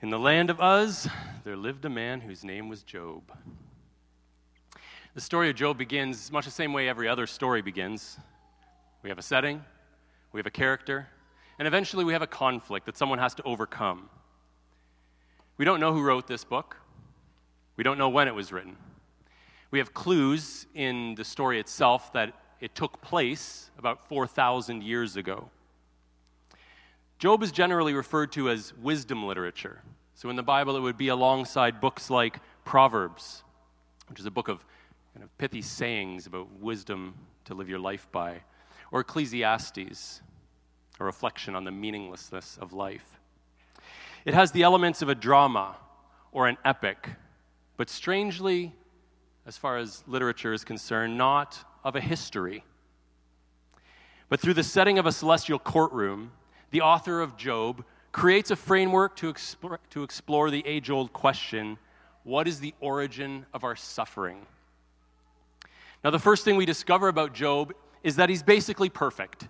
In the land of Uz, there lived a man whose name was Job. The story of Job begins much the same way every other story begins. We have a setting, we have a character, and eventually we have a conflict that someone has to overcome. We don't know who wrote this book, we don't know when it was written. We have clues in the story itself that it took place about 4,000 years ago. Job is generally referred to as wisdom literature. So in the Bible, it would be alongside books like Proverbs, which is a book of kind of pithy sayings about wisdom to live your life by, or Ecclesiastes, a reflection on the meaninglessness of life. It has the elements of a drama or an epic, but strangely, as far as literature is concerned, not of a history. But through the setting of a celestial courtroom, the author of Job, creates a framework to, explore, to explore the age old question what is the origin of our suffering? Now, the first thing we discover about Job is that he's basically perfect.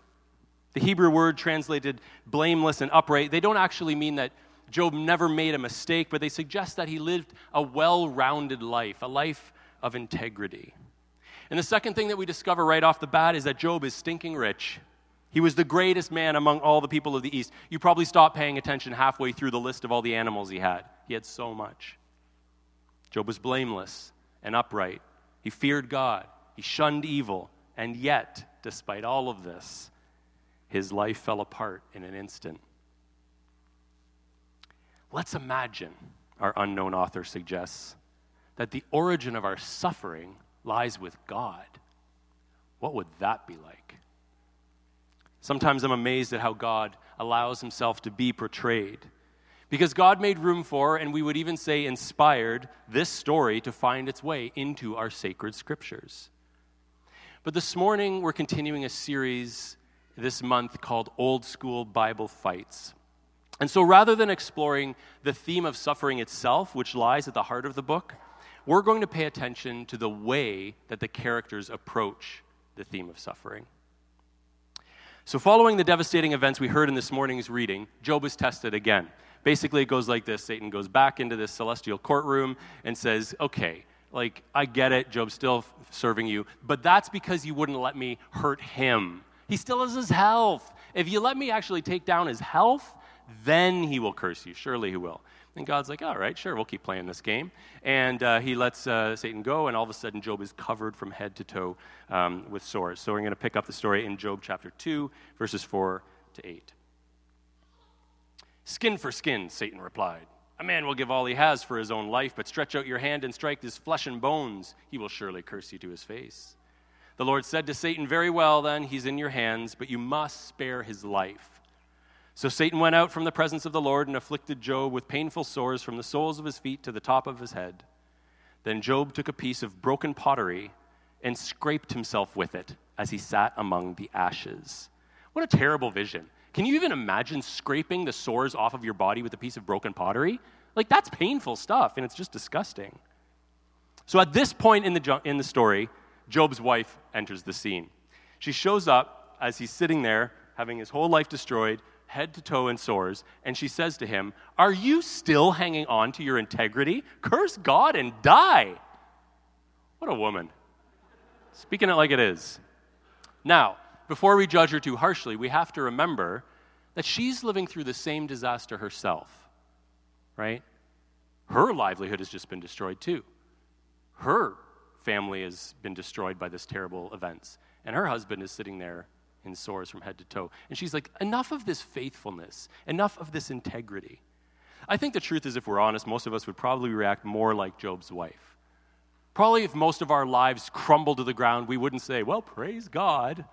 The Hebrew word translated blameless and upright, they don't actually mean that Job never made a mistake, but they suggest that he lived a well rounded life, a life of integrity. And the second thing that we discover right off the bat is that Job is stinking rich. He was the greatest man among all the people of the East. You probably stopped paying attention halfway through the list of all the animals he had. He had so much. Job was blameless and upright. He feared God. He shunned evil. And yet, despite all of this, his life fell apart in an instant. Let's imagine, our unknown author suggests, that the origin of our suffering lies with God. What would that be like? Sometimes I'm amazed at how God allows himself to be portrayed. Because God made room for, and we would even say inspired, this story to find its way into our sacred scriptures. But this morning, we're continuing a series this month called Old School Bible Fights. And so rather than exploring the theme of suffering itself, which lies at the heart of the book, we're going to pay attention to the way that the characters approach the theme of suffering. So, following the devastating events we heard in this morning's reading, Job is tested again. Basically, it goes like this Satan goes back into this celestial courtroom and says, Okay, like, I get it, Job's still serving you, but that's because you wouldn't let me hurt him. He still has his health. If you let me actually take down his health, then he will curse you. Surely he will. And God's like, all right, sure, we'll keep playing this game. And uh, he lets uh, Satan go, and all of a sudden, Job is covered from head to toe um, with sores. So we're going to pick up the story in Job chapter 2, verses 4 to 8. Skin for skin, Satan replied. A man will give all he has for his own life, but stretch out your hand and strike his flesh and bones. He will surely curse you to his face. The Lord said to Satan, Very well, then, he's in your hands, but you must spare his life. So Satan went out from the presence of the Lord and afflicted Job with painful sores from the soles of his feet to the top of his head. Then Job took a piece of broken pottery and scraped himself with it as he sat among the ashes. What a terrible vision. Can you even imagine scraping the sores off of your body with a piece of broken pottery? Like, that's painful stuff, and it's just disgusting. So, at this point in the, in the story, Job's wife enters the scene. She shows up as he's sitting there, having his whole life destroyed, head to toe in sores, and she says to him, Are you still hanging on to your integrity? Curse God and die. What a woman. Speaking it like it is. Now, before we judge her too harshly, we have to remember that she's living through the same disaster herself, right? Her livelihood has just been destroyed too. Her family has been destroyed by this terrible events, and her husband is sitting there in sores from head to toe. And she's like, enough of this faithfulness, enough of this integrity. I think the truth is, if we're honest, most of us would probably react more like Job's wife. Probably if most of our lives crumbled to the ground, we wouldn't say, well, praise God.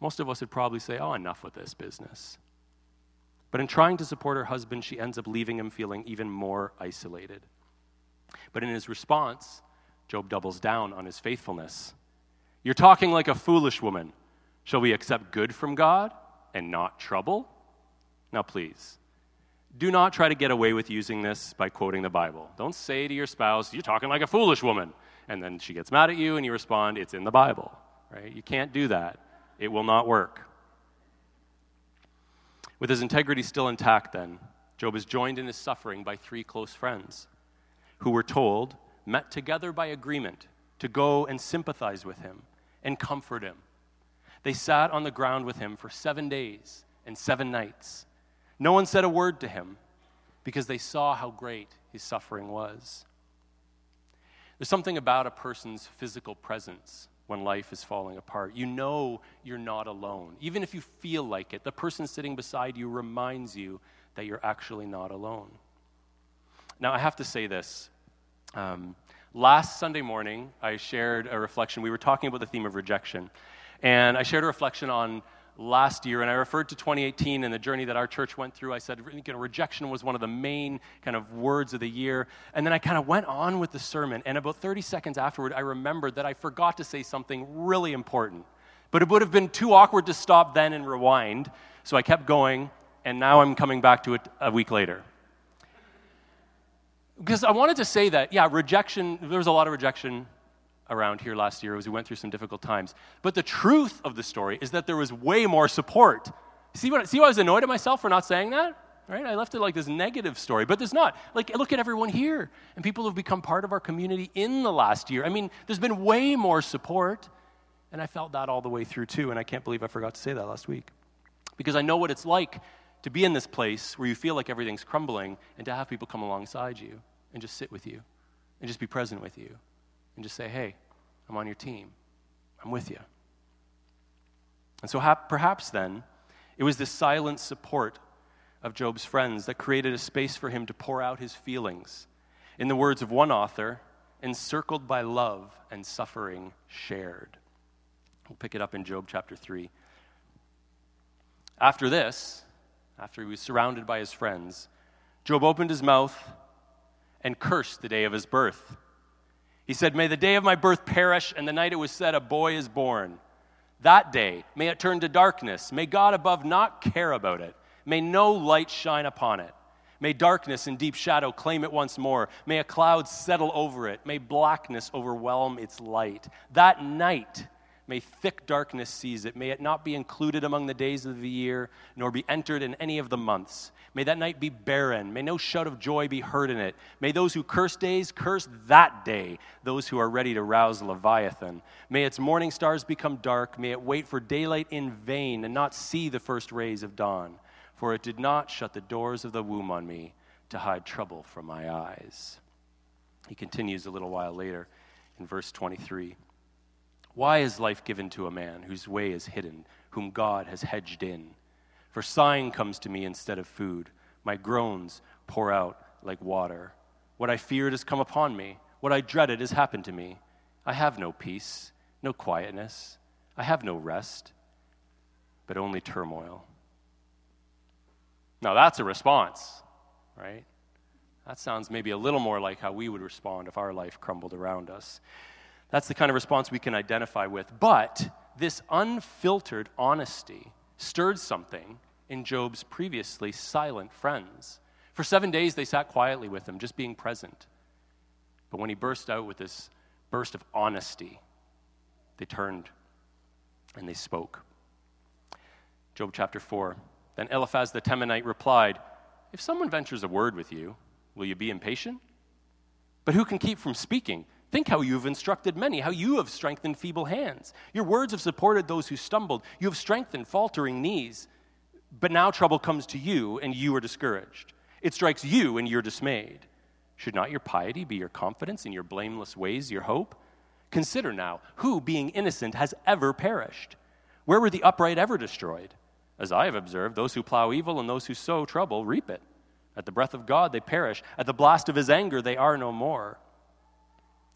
Most of us would probably say, oh, enough with this business. But in trying to support her husband, she ends up leaving him feeling even more isolated. But in his response, Job doubles down on his faithfulness. You're talking like a foolish woman. Shall we accept good from God and not trouble? Now, please, do not try to get away with using this by quoting the Bible. Don't say to your spouse, You're talking like a foolish woman. And then she gets mad at you and you respond, It's in the Bible. Right? You can't do that, it will not work. With his integrity still intact, then, Job is joined in his suffering by three close friends who were told, met together by agreement, to go and sympathize with him and comfort him. They sat on the ground with him for seven days and seven nights. No one said a word to him because they saw how great his suffering was. There's something about a person's physical presence when life is falling apart. You know you're not alone. Even if you feel like it, the person sitting beside you reminds you that you're actually not alone. Now, I have to say this. Um, last Sunday morning, I shared a reflection. We were talking about the theme of rejection. And I shared a reflection on last year, and I referred to 2018 and the journey that our church went through. I said, you know, rejection was one of the main kind of words of the year. And then I kind of went on with the sermon, and about 30 seconds afterward, I remembered that I forgot to say something really important. But it would have been too awkward to stop then and rewind, so I kept going, and now I'm coming back to it a week later. Because I wanted to say that, yeah, rejection, there was a lot of rejection around here last year as we went through some difficult times. But the truth of the story is that there was way more support. See what see why I was annoyed at myself for not saying that? Right? I left it like this negative story, but there's not. Like look at everyone here and people who've become part of our community in the last year. I mean, there's been way more support. And I felt that all the way through too, and I can't believe I forgot to say that last week. Because I know what it's like to be in this place where you feel like everything's crumbling and to have people come alongside you and just sit with you and just be present with you and just say, hey, I'm on your team. I'm with you. And so ha- perhaps then, it was this silent support of Job's friends that created a space for him to pour out his feelings. In the words of one author, encircled by love and suffering shared. We'll pick it up in Job chapter 3. After this, after he was surrounded by his friends, Job opened his mouth and cursed the day of his birth. He said, May the day of my birth perish, and the night it was said, A boy is born. That day, may it turn to darkness. May God above not care about it. May no light shine upon it. May darkness and deep shadow claim it once more. May a cloud settle over it. May blackness overwhelm its light. That night, may thick darkness seize it. May it not be included among the days of the year, nor be entered in any of the months. May that night be barren. May no shout of joy be heard in it. May those who curse days curse that day, those who are ready to rouse Leviathan. May its morning stars become dark. May it wait for daylight in vain and not see the first rays of dawn. For it did not shut the doors of the womb on me to hide trouble from my eyes. He continues a little while later in verse 23. Why is life given to a man whose way is hidden, whom God has hedged in? For sighing comes to me instead of food. My groans pour out like water. What I feared has come upon me. What I dreaded has happened to me. I have no peace, no quietness. I have no rest, but only turmoil. Now, that's a response, right? That sounds maybe a little more like how we would respond if our life crumbled around us. That's the kind of response we can identify with. But this unfiltered honesty stirred something in Job's previously silent friends. For seven days, they sat quietly with him, just being present. But when he burst out with this burst of honesty, they turned and they spoke. Job chapter 4. Then Eliphaz the Temanite replied, If someone ventures a word with you, will you be impatient? But who can keep from speaking? Think how you have instructed many, how you have strengthened feeble hands. Your words have supported those who stumbled. You have strengthened faltering knees. But now trouble comes to you, and you are discouraged. It strikes you, and you're dismayed. Should not your piety be your confidence, and your blameless ways your hope? Consider now who, being innocent, has ever perished? Where were the upright ever destroyed? As I have observed, those who plow evil and those who sow trouble reap it. At the breath of God they perish. At the blast of his anger they are no more.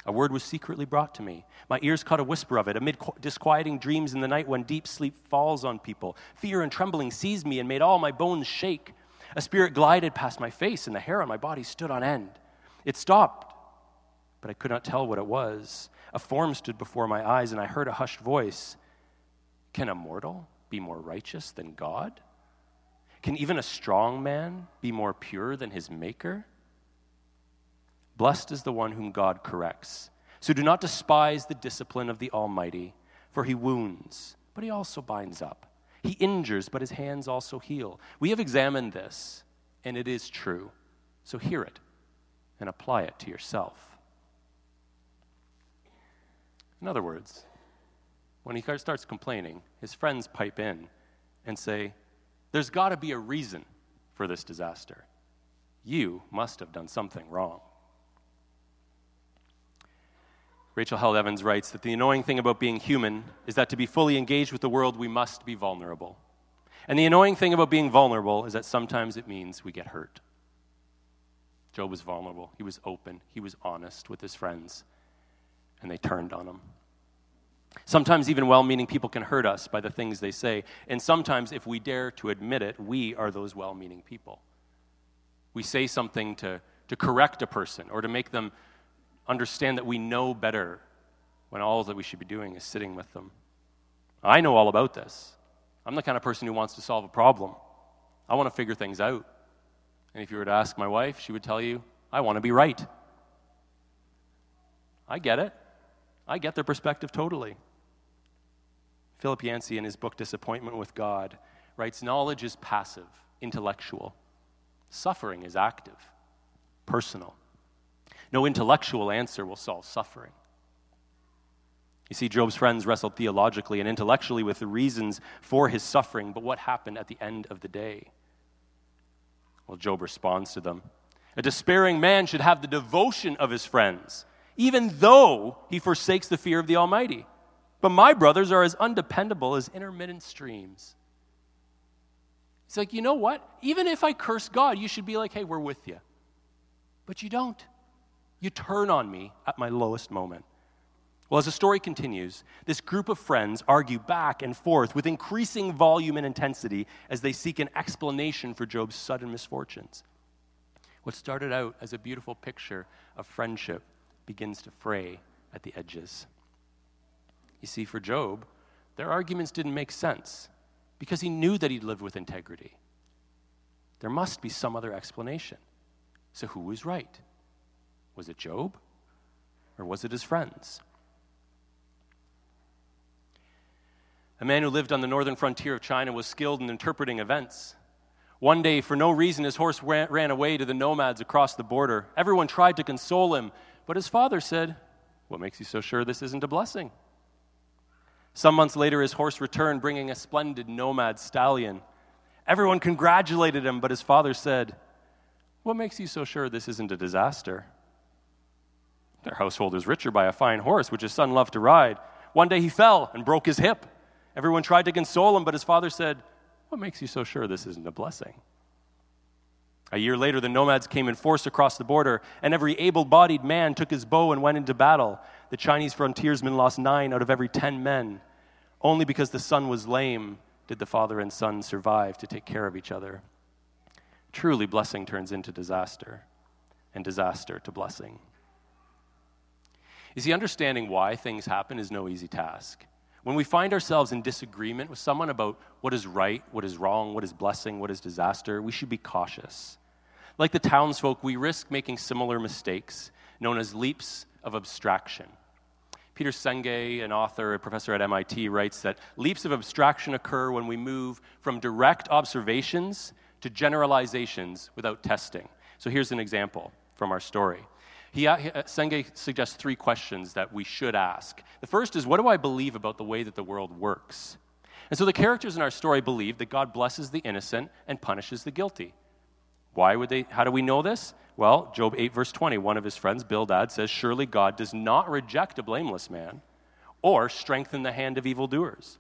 A word was secretly brought to me. My ears caught a whisper of it amid disquieting dreams in the night when deep sleep falls on people. Fear and trembling seized me and made all my bones shake. A spirit glided past my face, and the hair on my body stood on end. It stopped, but I could not tell what it was. A form stood before my eyes, and I heard a hushed voice Can a mortal be more righteous than God? Can even a strong man be more pure than his maker? Blessed is the one whom God corrects. So do not despise the discipline of the Almighty, for he wounds, but he also binds up. He injures, but his hands also heal. We have examined this, and it is true. So hear it and apply it to yourself. In other words, when he starts complaining, his friends pipe in and say, There's got to be a reason for this disaster. You must have done something wrong. Rachel Held Evans writes that the annoying thing about being human is that to be fully engaged with the world, we must be vulnerable. And the annoying thing about being vulnerable is that sometimes it means we get hurt. Job was vulnerable, he was open, he was honest with his friends, and they turned on him. Sometimes, even well meaning people can hurt us by the things they say. And sometimes, if we dare to admit it, we are those well meaning people. We say something to, to correct a person or to make them understand that we know better when all that we should be doing is sitting with them. I know all about this. I'm the kind of person who wants to solve a problem. I want to figure things out. And if you were to ask my wife, she would tell you, I want to be right. I get it. I get their perspective totally. Philip Yancey, in his book Disappointment with God, writes Knowledge is passive, intellectual. Suffering is active, personal. No intellectual answer will solve suffering. You see, Job's friends wrestled theologically and intellectually with the reasons for his suffering, but what happened at the end of the day? Well, Job responds to them. A despairing man should have the devotion of his friends, even though he forsakes the fear of the Almighty. But my brothers are as undependable as intermittent streams. He's like, you know what? Even if I curse God, you should be like, hey, we're with you. But you don't. You turn on me at my lowest moment. Well, as the story continues, this group of friends argue back and forth with increasing volume and intensity as they seek an explanation for Job's sudden misfortunes. What started out as a beautiful picture of friendship begins to fray at the edges. You see, for Job, their arguments didn't make sense because he knew that he'd lived with integrity. There must be some other explanation. So, who was right? Was it Job or was it his friends? A man who lived on the northern frontier of China was skilled in interpreting events. One day, for no reason, his horse ran, ran, away to the nomads across the border. Everyone tried to console him, but his father said, What makes you so sure this isn't a blessing? Some months later, his horse returned, bringing a splendid nomad stallion. Everyone congratulated him, but his father said, What makes you so sure this isn't a disaster? Their household is richer by a fine horse, which his son loved to ride. One day he fell and broke his hip. Everyone tried to console him, but his father said, What makes you so sure this isn't a blessing? A year later, the nomads came in force across the border, and every able bodied man took his bow and went into battle. The Chinese frontiersmen lost nine out of every ten men. Only because the son was lame did the father and son survive to take care of each other. Truly, blessing turns into disaster, and disaster to blessing. You see, understanding why things happen is no easy task. When we find ourselves in disagreement with someone about what is right, what is wrong, what is blessing, what is disaster, we should be cautious. Like the townsfolk, we risk making similar mistakes, known as leaps of abstraction. Peter Senge, an author, a professor at MIT, writes that leaps of abstraction occur when we move from direct observations to generalizations without testing. So here's an example from our story. He, uh, Senge suggests three questions that we should ask. The first is, what do I believe about the way that the world works? And so the characters in our story believe that God blesses the innocent and punishes the guilty. Why would they? How do we know this? Well, Job 8, verse 20, one of his friends, Bildad, says, Surely God does not reject a blameless man or strengthen the hand of evildoers.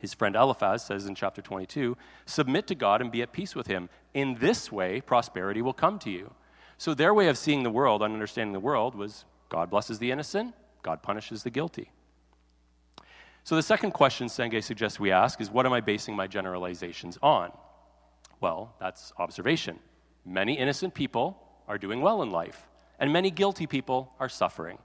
His friend Eliphaz says in chapter 22, Submit to God and be at peace with him. In this way, prosperity will come to you. So their way of seeing the world and understanding the world was God blesses the innocent, God punishes the guilty. So the second question Senge suggests we ask is what am I basing my generalizations on? Well, that's observation. Many innocent people are doing well in life, and many guilty people are suffering.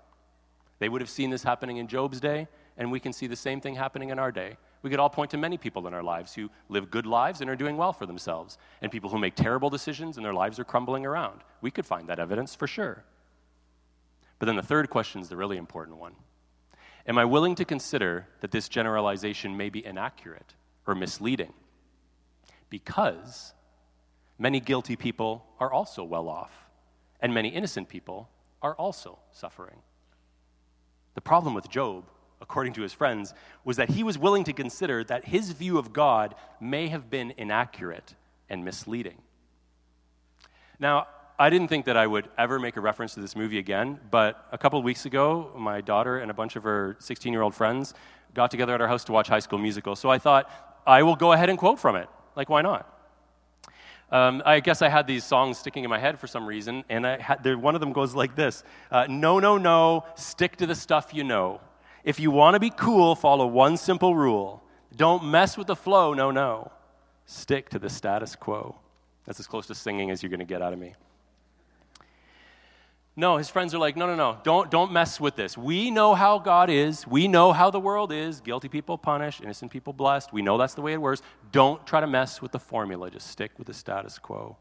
They would have seen this happening in Job's day, and we can see the same thing happening in our day. We could all point to many people in our lives who live good lives and are doing well for themselves, and people who make terrible decisions and their lives are crumbling around. We could find that evidence for sure. But then the third question is the really important one Am I willing to consider that this generalization may be inaccurate or misleading? Because Many guilty people are also well off, and many innocent people are also suffering. The problem with Job, according to his friends, was that he was willing to consider that his view of God may have been inaccurate and misleading. Now, I didn't think that I would ever make a reference to this movie again, but a couple of weeks ago, my daughter and a bunch of her 16 year old friends got together at our house to watch High School Musical. So I thought, I will go ahead and quote from it. Like, why not? Um, I guess I had these songs sticking in my head for some reason, and had, one of them goes like this uh, No, no, no, stick to the stuff you know. If you want to be cool, follow one simple rule don't mess with the flow, no, no. Stick to the status quo. That's as close to singing as you're going to get out of me. No, his friends are like, no, no, no, don't, don't mess with this. We know how God is. We know how the world is. Guilty people punished, innocent people blessed. We know that's the way it works. Don't try to mess with the formula. Just stick with the status quo.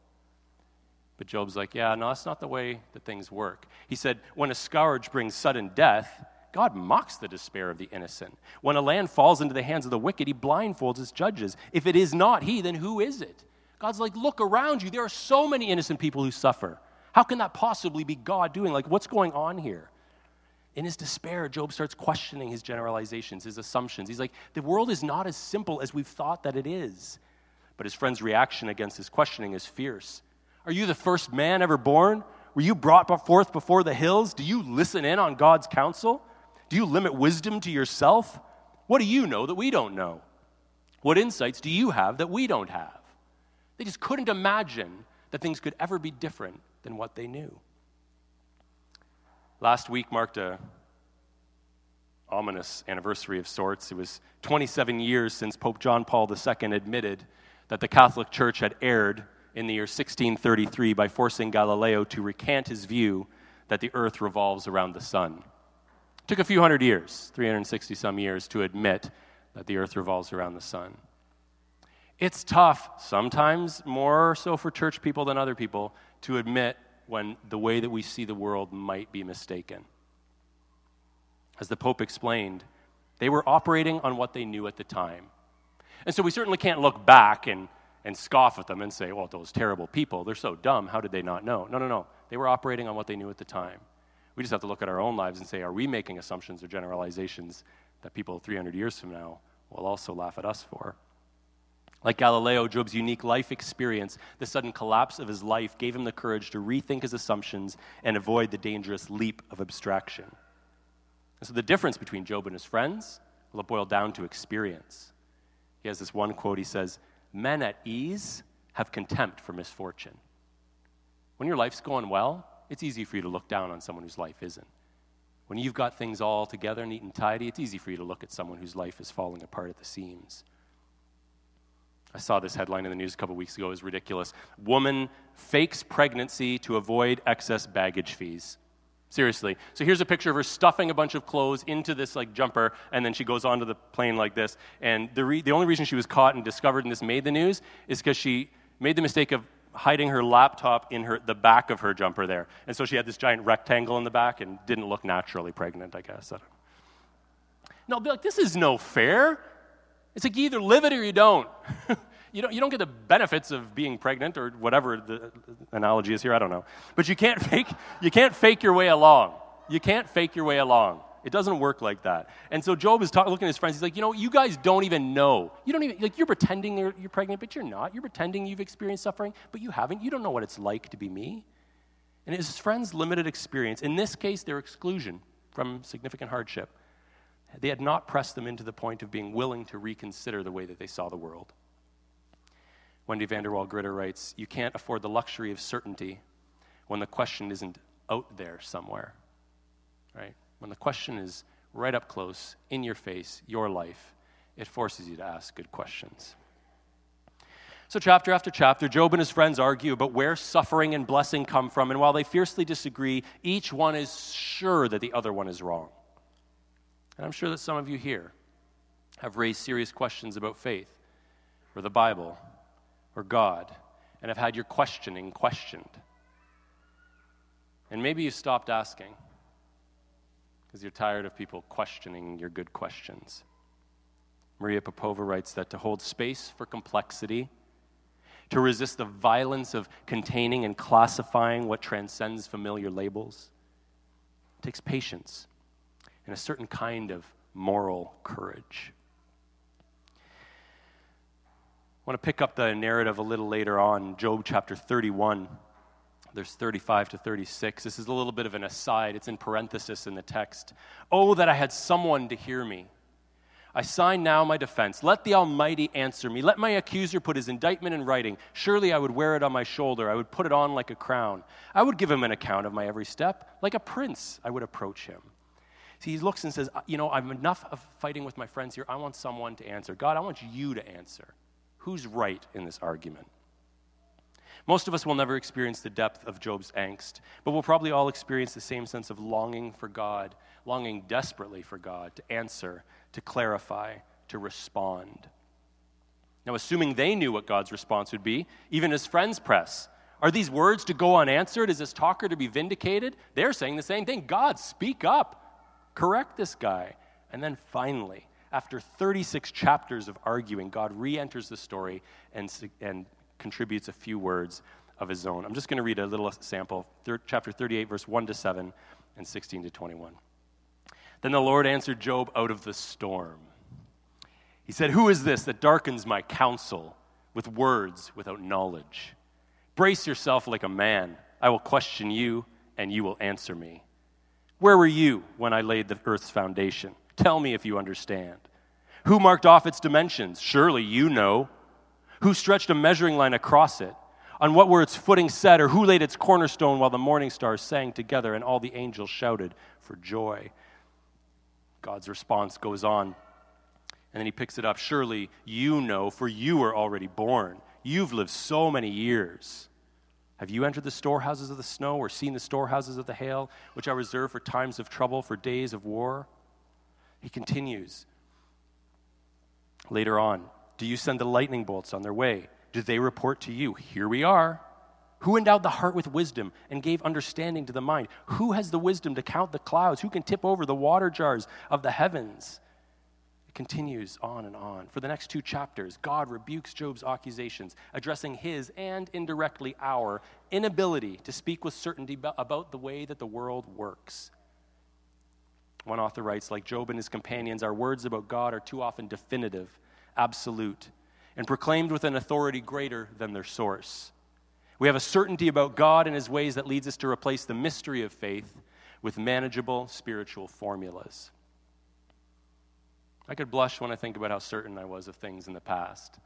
But Job's like, yeah, no, that's not the way that things work. He said, when a scourge brings sudden death, God mocks the despair of the innocent. When a land falls into the hands of the wicked, he blindfolds his judges. If it is not he, then who is it? God's like, look around you. There are so many innocent people who suffer. How can that possibly be God doing? Like, what's going on here? In his despair, Job starts questioning his generalizations, his assumptions. He's like, the world is not as simple as we've thought that it is. But his friend's reaction against his questioning is fierce. Are you the first man ever born? Were you brought forth before the hills? Do you listen in on God's counsel? Do you limit wisdom to yourself? What do you know that we don't know? What insights do you have that we don't have? They just couldn't imagine that things could ever be different than what they knew. Last week marked a ominous anniversary of sorts. It was 27 years since Pope John Paul II admitted that the Catholic Church had erred in the year 1633 by forcing Galileo to recant his view that the earth revolves around the sun. Took a few hundred years, 360 some years, to admit that the earth revolves around the sun. It's tough, sometimes more so for church people than other people, to admit when the way that we see the world might be mistaken. As the Pope explained, they were operating on what they knew at the time. And so we certainly can't look back and, and scoff at them and say, well, those terrible people, they're so dumb. How did they not know? No, no, no. They were operating on what they knew at the time. We just have to look at our own lives and say, are we making assumptions or generalizations that people 300 years from now will also laugh at us for? Like Galileo, Job's unique life experience, the sudden collapse of his life gave him the courage to rethink his assumptions and avoid the dangerous leap of abstraction. And so the difference between Job and his friends will boil down to experience. He has this one quote he says, Men at ease have contempt for misfortune. When your life's going well, it's easy for you to look down on someone whose life isn't. When you've got things all together, neat and tidy, it's easy for you to look at someone whose life is falling apart at the seams. I saw this headline in the news a couple weeks ago. It was ridiculous. Woman fakes pregnancy to avoid excess baggage fees. Seriously. So here's a picture of her stuffing a bunch of clothes into this like jumper, and then she goes onto the plane like this. And the, re- the only reason she was caught and discovered and this made the news is because she made the mistake of hiding her laptop in her, the back of her jumper there. And so she had this giant rectangle in the back and didn't look naturally pregnant, I guess. I no, be like, this is no fair. It's like you either live it or you don't. you don't. You don't get the benefits of being pregnant or whatever the analogy is here. I don't know. But you can't fake. You can't fake your way along. You can't fake your way along. It doesn't work like that. And so Job is talk, looking at his friends. He's like, you know, you guys don't even know. You don't even like. You're pretending you're, you're pregnant, but you're not. You're pretending you've experienced suffering, but you haven't. You don't know what it's like to be me. And his friends' limited experience, in this case, their exclusion from significant hardship, they had not pressed them into the point of being willing to reconsider the way that they saw the world. Wendy VanderWal Gritter writes You can't afford the luxury of certainty when the question isn't out there somewhere, right? When the question is right up close, in your face, your life, it forces you to ask good questions. So, chapter after chapter, Job and his friends argue about where suffering and blessing come from, and while they fiercely disagree, each one is sure that the other one is wrong. And I'm sure that some of you here have raised serious questions about faith or the Bible or God and have had your questioning questioned. And maybe you stopped asking because you're tired of people questioning your good questions. Maria Popova writes that to hold space for complexity, to resist the violence of containing and classifying what transcends familiar labels. Takes patience and a certain kind of moral courage. I want to pick up the narrative a little later on, Job chapter 31. There's 35 to 36. This is a little bit of an aside. It's in parenthesis in the text. Oh, that I had someone to hear me. I sign now my defense. Let the Almighty answer me. Let my accuser put his indictment in writing. Surely I would wear it on my shoulder. I would put it on like a crown. I would give him an account of my every step. Like a prince, I would approach him. See, he looks and says, uh, You know, I'm enough of fighting with my friends here. I want someone to answer. God, I want you to answer. Who's right in this argument? Most of us will never experience the depth of Job's angst, but we'll probably all experience the same sense of longing for God, longing desperately for God to answer, to clarify, to respond. Now, assuming they knew what God's response would be, even his friends press. Are these words to go unanswered? Is this talker to be vindicated? They're saying the same thing God, speak up, correct this guy. And then finally, after 36 chapters of arguing, God re enters the story and, and contributes a few words of his own. I'm just going to read a little sample, thir- chapter 38, verse 1 to 7, and 16 to 21. Then the Lord answered Job out of the storm. He said, Who is this that darkens my counsel with words without knowledge? Brace yourself like a man. I will question you, and you will answer me. Where were you when I laid the earth's foundation? Tell me if you understand. Who marked off its dimensions? Surely you know. Who stretched a measuring line across it? On what were its footing set, or who laid its cornerstone while the morning stars sang together and all the angels shouted for joy? God's response goes on, and then he picks it up. Surely you know, for you were already born. You've lived so many years. Have you entered the storehouses of the snow or seen the storehouses of the hail, which I reserve for times of trouble, for days of war? He continues later on Do you send the lightning bolts on their way? Do they report to you? Here we are. Who endowed the heart with wisdom and gave understanding to the mind? Who has the wisdom to count the clouds? Who can tip over the water jars of the heavens? It continues on and on. For the next two chapters, God rebukes Job's accusations, addressing his and indirectly our inability to speak with certainty about the way that the world works. One author writes, like Job and his companions, our words about God are too often definitive, absolute, and proclaimed with an authority greater than their source. We have a certainty about God and his ways that leads us to replace the mystery of faith with manageable spiritual formulas. I could blush when I think about how certain I was of things in the past.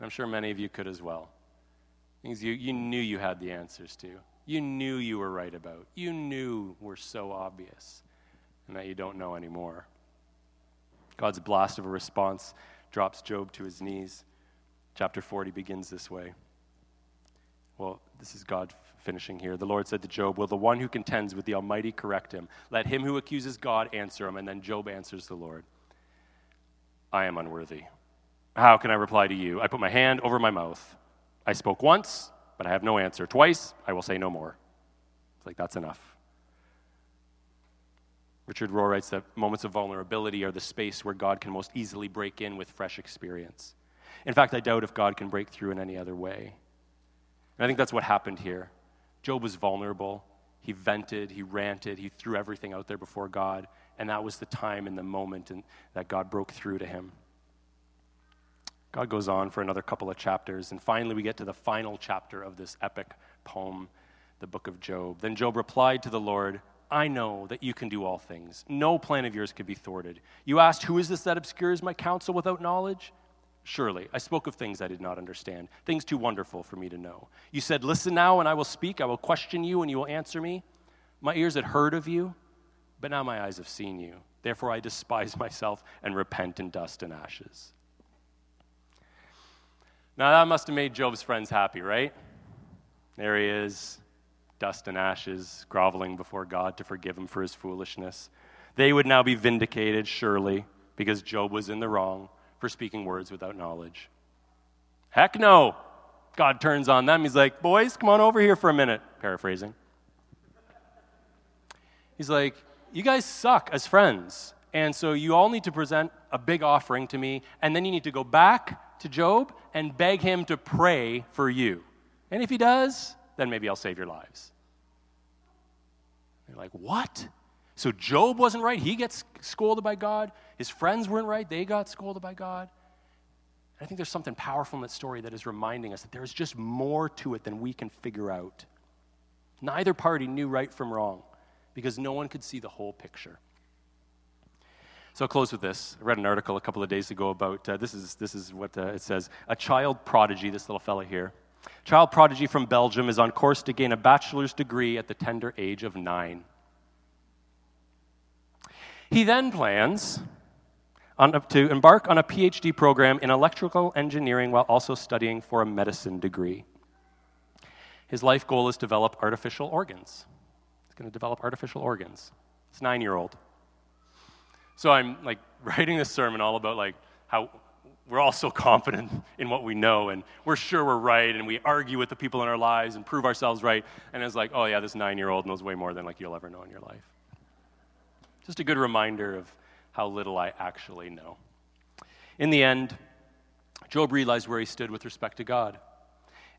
I'm sure many of you could as well. Things you, you knew you had the answers to, you knew you were right about, you knew were so obvious and that you don't know anymore. God's blast of a response drops Job to his knees. Chapter 40 begins this way. Well, this is God finishing here. The Lord said to Job, Will the one who contends with the Almighty correct him? Let him who accuses God answer him. And then Job answers the Lord I am unworthy. How can I reply to you? I put my hand over my mouth. I spoke once, but I have no answer. Twice, I will say no more. It's like, that's enough. Richard Rohr writes that moments of vulnerability are the space where God can most easily break in with fresh experience. In fact, I doubt if God can break through in any other way. And I think that's what happened here. Job was vulnerable. He vented, he ranted, he threw everything out there before God. And that was the time and the moment that God broke through to him. God goes on for another couple of chapters. And finally, we get to the final chapter of this epic poem, the book of Job. Then Job replied to the Lord I know that you can do all things. No plan of yours could be thwarted. You asked, Who is this that obscures my counsel without knowledge? Surely, I spoke of things I did not understand, things too wonderful for me to know. You said, Listen now, and I will speak. I will question you, and you will answer me. My ears had heard of you, but now my eyes have seen you. Therefore, I despise myself and repent in dust and ashes. Now, that must have made Job's friends happy, right? There he is, dust and ashes, groveling before God to forgive him for his foolishness. They would now be vindicated, surely, because Job was in the wrong for speaking words without knowledge. Heck no! God turns on them. He's like, Boys, come on over here for a minute. Paraphrasing. He's like, You guys suck as friends. And so you all need to present a big offering to me, and then you need to go back to Job and beg him to pray for you. And if he does, then maybe I'll save your lives. They're like, What? So Job wasn't right. He gets scolded by God. His friends weren't right. They got scolded by God. And I think there's something powerful in that story that is reminding us that there's just more to it than we can figure out. Neither party knew right from wrong because no one could see the whole picture. So I'll close with this. I read an article a couple of days ago about uh, this, is, this is what uh, it says a child prodigy, this little fella here. Child prodigy from Belgium is on course to gain a bachelor's degree at the tender age of nine. He then plans on, to embark on a PhD program in electrical engineering while also studying for a medicine degree. His life goal is to develop artificial organs. He's going to develop artificial organs. It's nine year old. So I'm like writing this sermon all about like how we're all so confident in what we know and we're sure we're right and we argue with the people in our lives and prove ourselves right. And it's like, oh yeah, this nine year old knows way more than like you'll ever know in your life. Just a good reminder of how little I actually know. In the end, Job realized where he stood with respect to God.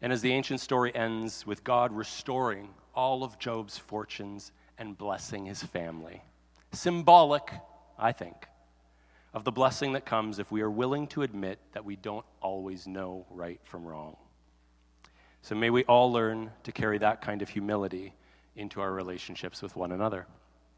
And as the ancient story ends with God restoring all of Job's fortunes and blessing his family, symbolic, I think, of the blessing that comes if we are willing to admit that we don't always know right from wrong. So may we all learn to carry that kind of humility into our relationships with one another.